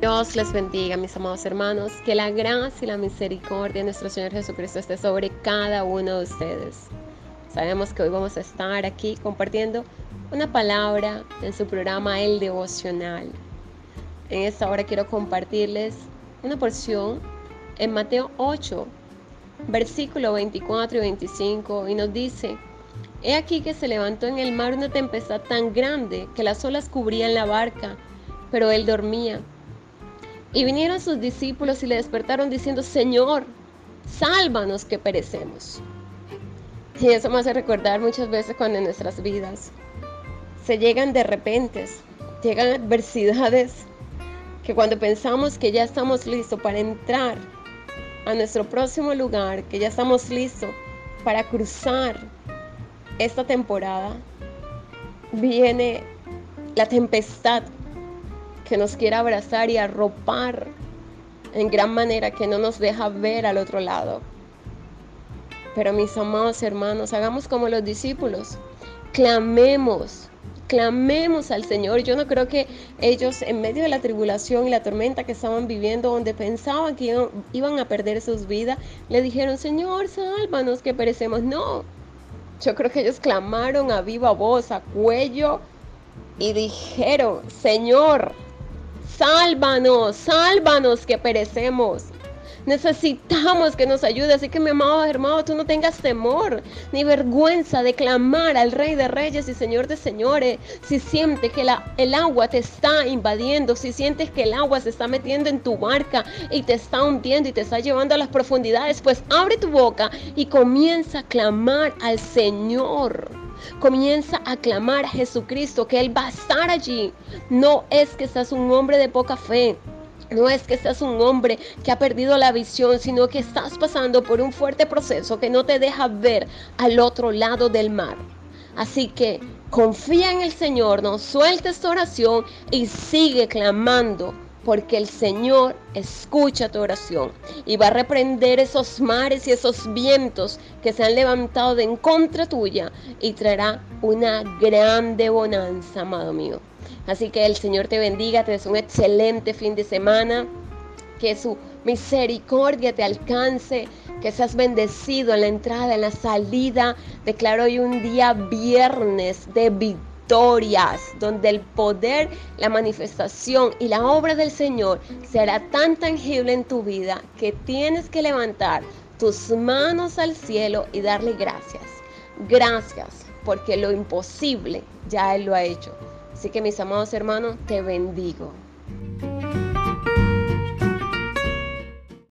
Dios les bendiga, mis amados hermanos. Que la gracia y la misericordia de nuestro Señor Jesucristo esté sobre cada uno de ustedes. Sabemos que hoy vamos a estar aquí compartiendo una palabra en su programa El Devocional. En esta hora quiero compartirles una porción en Mateo 8, versículo 24 y 25, y nos dice, He aquí que se levantó en el mar una tempestad tan grande que las olas cubrían la barca, pero él dormía. Y vinieron sus discípulos y le despertaron diciendo, Señor, sálvanos que perecemos. Y eso me hace recordar muchas veces cuando en nuestras vidas se llegan de repente, llegan adversidades que cuando pensamos que ya estamos listos para entrar a nuestro próximo lugar, que ya estamos listos para cruzar esta temporada, viene la tempestad que nos quiere abrazar y arropar en gran manera que no nos deja ver al otro lado. Pero mis amados hermanos, hagamos como los discípulos, clamemos, clamemos al Señor. Yo no creo que ellos en medio de la tribulación y la tormenta que estaban viviendo, donde pensaban que iban a perder sus vidas, le dijeron, Señor, sálvanos que perecemos. No, yo creo que ellos clamaron a viva voz, a cuello, y dijeron, Señor, Sálvanos, sálvanos que perecemos. Necesitamos que nos ayude. Así que mi amado hermano, tú no tengas temor ni vergüenza de clamar al Rey de Reyes y Señor de Señores. Si sientes que la, el agua te está invadiendo, si sientes que el agua se está metiendo en tu barca y te está hundiendo y te está llevando a las profundidades, pues abre tu boca y comienza a clamar al Señor. Comienza a clamar a Jesucristo que Él va a estar allí. No es que seas un hombre de poca fe. No es que seas un hombre que ha perdido la visión, sino que estás pasando por un fuerte proceso que no te deja ver al otro lado del mar. Así que confía en el Señor, no sueltes tu oración y sigue clamando porque el Señor escucha tu oración y va a reprender esos mares y esos vientos que se han levantado de en contra tuya y traerá una grande bonanza, amado mío. Así que el Señor te bendiga, te deseo un excelente fin de semana, que su misericordia te alcance, que seas bendecido en la entrada, en la salida. Declaro hoy un día viernes de victoria donde el poder, la manifestación y la obra del Señor será tan tangible en tu vida que tienes que levantar tus manos al cielo y darle gracias. Gracias, porque lo imposible ya Él lo ha hecho. Así que mis amados hermanos, te bendigo.